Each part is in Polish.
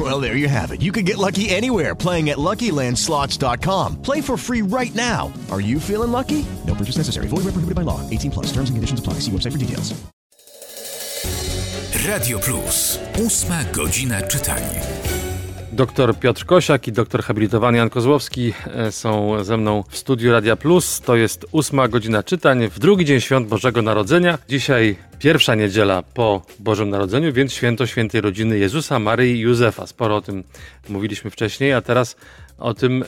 Well, there you have it. You can get lucky anywhere playing at LuckyLandSlots.com. Play for free right now. Are you feeling lucky? No purchase necessary. Void where prohibited by law. 18 plus. Terms and conditions apply. See website for details. Radio Plus. Ósma godzina czytania. Doktor Piotr Kosiak i doktor habilitowany Jan Kozłowski e, są ze mną w studiu Radia Plus. To jest ósma godzina czytań w drugi dzień świąt Bożego Narodzenia. Dzisiaj pierwsza niedziela po Bożym Narodzeniu, więc święto świętej rodziny Jezusa, Maryi i Józefa. Sporo o tym mówiliśmy wcześniej, a teraz o tym, e,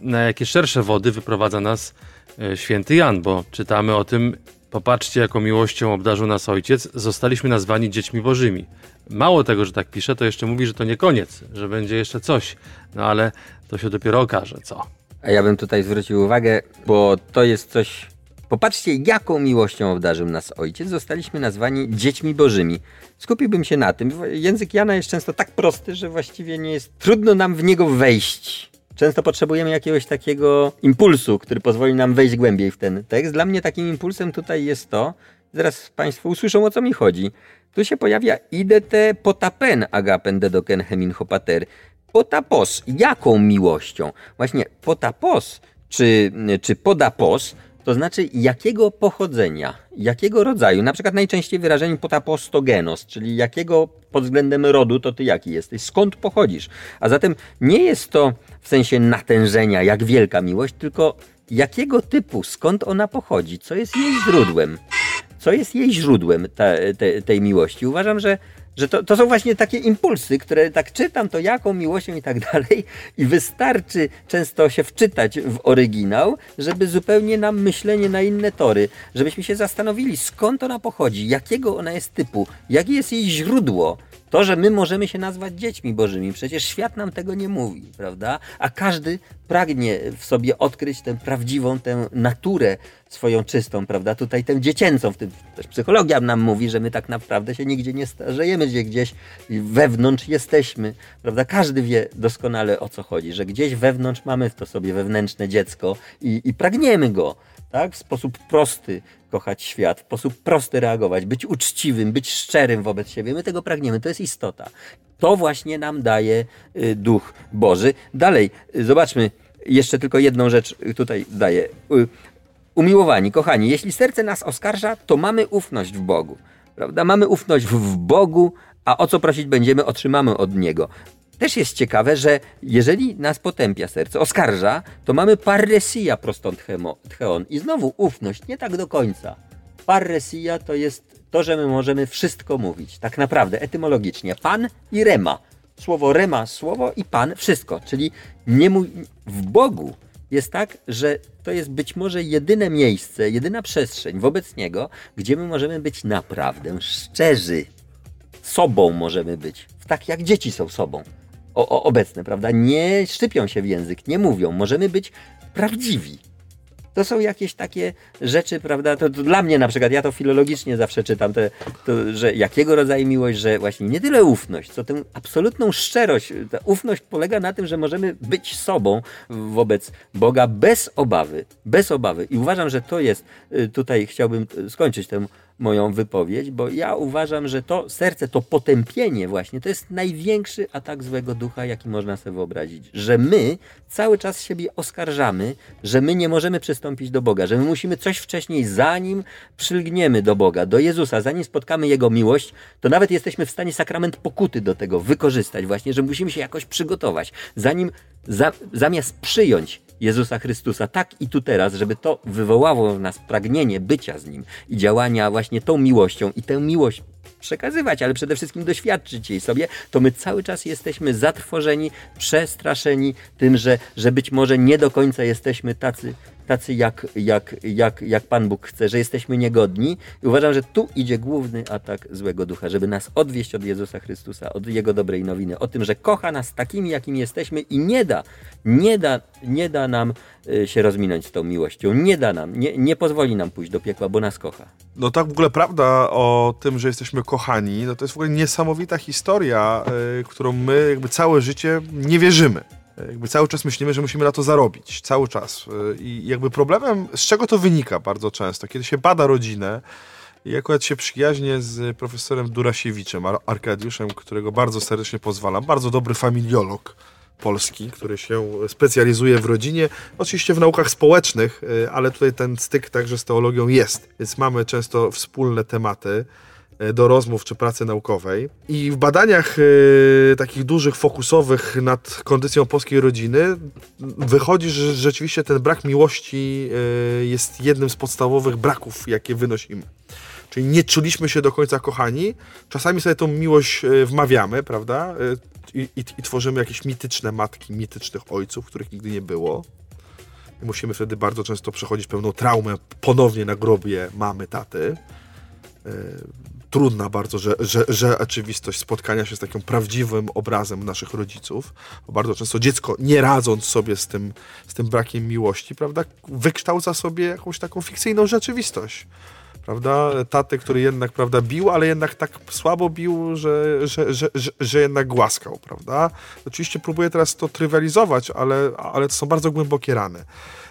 na jakie szersze wody wyprowadza nas e, święty Jan, bo czytamy o tym, Popatrzcie, jaką miłością obdarzył nas ojciec. Zostaliśmy nazwani dziećmi bożymi. Mało tego, że tak pisze, to jeszcze mówi, że to nie koniec, że będzie jeszcze coś. No ale to się dopiero okaże, co. A ja bym tutaj zwrócił uwagę, bo to jest coś. Popatrzcie, jaką miłością obdarzył nas ojciec. Zostaliśmy nazwani dziećmi bożymi. Skupiłbym się na tym. Język Jana jest często tak prosty, że właściwie nie jest trudno nam w niego wejść. Często potrzebujemy jakiegoś takiego impulsu, który pozwoli nam wejść głębiej w ten tekst. Dla mnie takim impulsem tutaj jest to, zaraz Państwo usłyszą o co mi chodzi. Tu się pojawia idete potapen agapen dedoken hemin hopater. Potapos, jaką miłością? Właśnie potapos czy, czy podapos to znaczy jakiego pochodzenia, jakiego rodzaju, na przykład najczęściej wyrażenie potapostogenos, czyli jakiego pod względem rodu to ty jaki jesteś, skąd pochodzisz. A zatem nie jest to w sensie natężenia, jak wielka miłość, tylko jakiego typu, skąd ona pochodzi, co jest jej źródłem. Co jest jej źródłem te, te, tej miłości? Uważam, że że to, to są właśnie takie impulsy, które tak czytam, to jaką miłością i tak dalej, i wystarczy często się wczytać w oryginał, żeby zupełnie nam myślenie na inne tory, żebyśmy się zastanowili, skąd ona pochodzi, jakiego ona jest typu, jakie jest jej źródło. To, że my możemy się nazwać dziećmi bożymi, przecież świat nam tego nie mówi, prawda? A każdy pragnie w sobie odkryć tę prawdziwą, tę naturę swoją czystą, prawda? Tutaj tę dziecięcą, w tym też psychologia nam mówi, że my tak naprawdę się nigdzie nie starzejemy, gdzie gdzieś wewnątrz jesteśmy, prawda? Każdy wie doskonale o co chodzi, że gdzieś wewnątrz mamy w to sobie wewnętrzne dziecko i, i pragniemy go, tak? W sposób prosty kochać świat, w sposób prosty reagować, być uczciwym, być szczerym wobec siebie. My tego pragniemy, to jest istota. To właśnie nam daje y, Duch Boży. Dalej, y, zobaczmy, jeszcze tylko jedną rzecz tutaj daje. Y, umiłowani, kochani, jeśli serce nas oskarża, to mamy ufność w Bogu. Prawda? Mamy ufność w Bogu, a o co prosić będziemy, otrzymamy od Niego. Też jest ciekawe, że jeżeli nas potępia serce, oskarża, to mamy parresia prostą tcheon. I znowu ufność, nie tak do końca. Parresia to jest to, że my możemy wszystko mówić. Tak naprawdę, etymologicznie. Pan i rema. Słowo rema, słowo i pan, wszystko. Czyli nie mój, w Bogu jest tak, że to jest być może jedyne miejsce, jedyna przestrzeń wobec Niego, gdzie my możemy być naprawdę szczerzy. Sobą możemy być. Tak jak dzieci są sobą o, o, obecne, prawda? Nie szczypią się w język, nie mówią. Możemy być prawdziwi. To są jakieś takie rzeczy, prawda? To, to, dla mnie na przykład, ja to filologicznie zawsze czytam, te, to, że jakiego rodzaju miłość, że właśnie nie tyle ufność, co tę absolutną szczerość. Ta ufność polega na tym, że możemy być sobą wobec Boga bez obawy. Bez obawy. I uważam, że to jest, y, tutaj chciałbym skończyć tę moją wypowiedź, bo ja uważam, że to serce, to potępienie właśnie, to jest największy atak złego ducha, jaki można sobie wyobrazić. Że my cały czas siebie oskarżamy, że my nie możemy przystąpić do Boga, że my musimy coś wcześniej, zanim przylgniemy do Boga, do Jezusa, zanim spotkamy Jego miłość, to nawet jesteśmy w stanie sakrament pokuty do tego wykorzystać właśnie, że musimy się jakoś przygotować, zanim za, zamiast przyjąć Jezusa Chrystusa, tak i tu teraz, żeby to wywołało w nas pragnienie bycia z Nim i działania właśnie tą miłością i tę miłość przekazywać, ale przede wszystkim doświadczyć jej sobie, to my cały czas jesteśmy zatrwożeni, przestraszeni tym, że, że być może nie do końca jesteśmy tacy, tacy jak, jak, jak, jak Pan Bóg chce, że jesteśmy niegodni. I uważam, że tu idzie główny atak złego ducha, żeby nas odwieść od Jezusa Chrystusa, od Jego dobrej nowiny, o tym, że kocha nas takimi, jakimi jesteśmy i nie da, nie da, nie da nam y, się rozminąć z tą miłością, nie da nam, nie, nie pozwoli nam pójść do piekła, bo nas kocha. No tak w ogóle prawda o tym, że jesteśmy kochani, no to jest w ogóle niesamowita historia, y, którą my jakby całe życie nie wierzymy. Jakby cały czas myślimy, że musimy na to zarobić. Cały czas. Y, I jakby problemem, z czego to wynika bardzo często, kiedy się bada rodzinę, i akurat się przyjaźnię z profesorem Durasiewiczem, Ar- Arkadiuszem, którego bardzo serdecznie pozwalam. Bardzo dobry familiolog polski, który się specjalizuje w rodzinie, oczywiście w naukach społecznych, y, ale tutaj ten styk także z teologią jest. Więc mamy często wspólne tematy do rozmów czy pracy naukowej. I w badaniach y, takich dużych, fokusowych nad kondycją polskiej rodziny wychodzi, że rzeczywiście ten brak miłości y, jest jednym z podstawowych braków, jakie wynosimy. Czyli nie czuliśmy się do końca kochani. Czasami sobie tą miłość e, wmawiamy, prawda? E, I tworzymy jakieś mityczne matki, mitycznych ojców, których nigdy nie było. I musimy wtedy bardzo często przechodzić pewną traumę ponownie na grobie mamy, taty. Trudna bardzo, że, że, rzeczywistość spotkania się z takim prawdziwym obrazem naszych rodziców. Bo bardzo często dziecko, nie radząc sobie z tym, z tym brakiem miłości, prawda, wykształca sobie jakąś taką fikcyjną rzeczywistość prawda? Tatę, który jednak, prawda, bił, ale jednak tak słabo bił, że, że, że, że, że jednak głaskał, prawda? Oczywiście próbuję teraz to trywializować, ale, ale to są bardzo głębokie rany.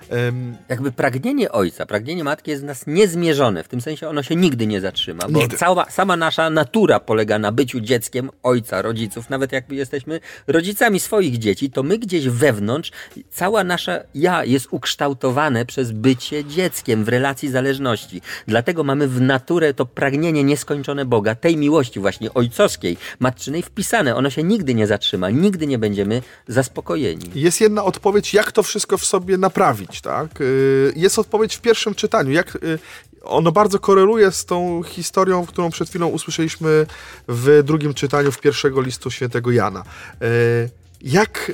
Em, Jakby pragnienie ojca, pragnienie matki jest w nas niezmierzone, w tym sensie ono się nigdy nie zatrzyma, bo Nigdy. cała, sama nasza natura polega na byciu dzieckiem ojca, rodziców, nawet jakby jesteśmy rodzicami swoich dzieci, to my gdzieś wewnątrz, cała nasza ja jest ukształtowane przez bycie dzieckiem w relacji zależności. Dlatego mamy w naturę to pragnienie nieskończone Boga, tej miłości właśnie ojcowskiej, matczynej wpisane. Ono się nigdy nie zatrzyma, nigdy nie będziemy zaspokojeni. Jest jedna odpowiedź, jak to wszystko w sobie naprawić, tak? Y, Jest odpowiedź w pierwszym czytaniu, jak y, ono bardzo koreluje z tą historią, którą przed chwilą usłyszeliśmy w drugim czytaniu w pierwszego listu świętego Jana. Y, Jak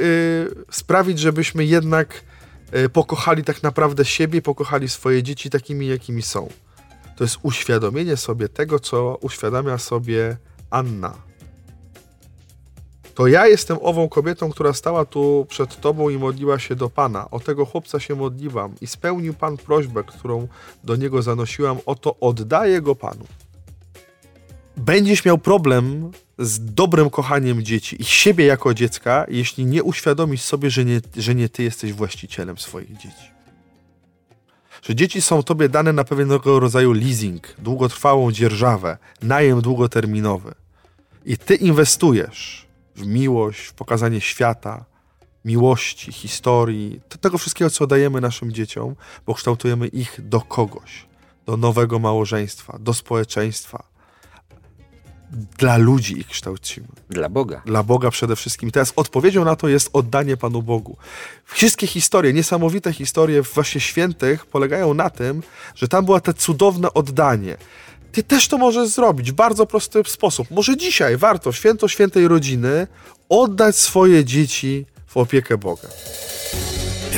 sprawić, żebyśmy jednak pokochali tak naprawdę siebie, pokochali swoje dzieci takimi, jakimi są? To jest uświadomienie sobie tego, co uświadamia sobie Anna, to ja jestem ową kobietą, która stała tu przed Tobą i modliła się do Pana. O tego chłopca się modliłam i spełnił Pan prośbę, którą do niego zanosiłam. Oto oddaję go Panu. Będziesz miał problem z dobrym kochaniem dzieci i siebie jako dziecka, jeśli nie uświadomisz sobie, że nie, że nie Ty jesteś właścicielem swoich dzieci. Że dzieci są Tobie dane na pewnego rodzaju leasing, długotrwałą dzierżawę, najem długoterminowy. I Ty inwestujesz w miłość, w pokazanie świata, miłości, historii, to- tego wszystkiego, co dajemy naszym dzieciom, bo kształtujemy ich do kogoś, do nowego małżeństwa, do społeczeństwa. Dla ludzi ich kształcimy. Dla Boga. Dla Boga przede wszystkim. Teraz odpowiedzią na to jest oddanie Panu Bogu. Wszystkie historie, niesamowite historie właśnie świętych polegają na tym, że tam było te cudowne oddanie. Ty też to możesz zrobić w bardzo prosty sposób. Może dzisiaj warto święto świętej rodziny oddać swoje dzieci w opiekę Boga.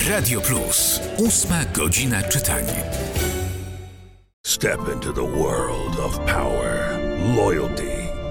Radio Plus. Ósma godzina czytania. Step into the world of power, loyalty,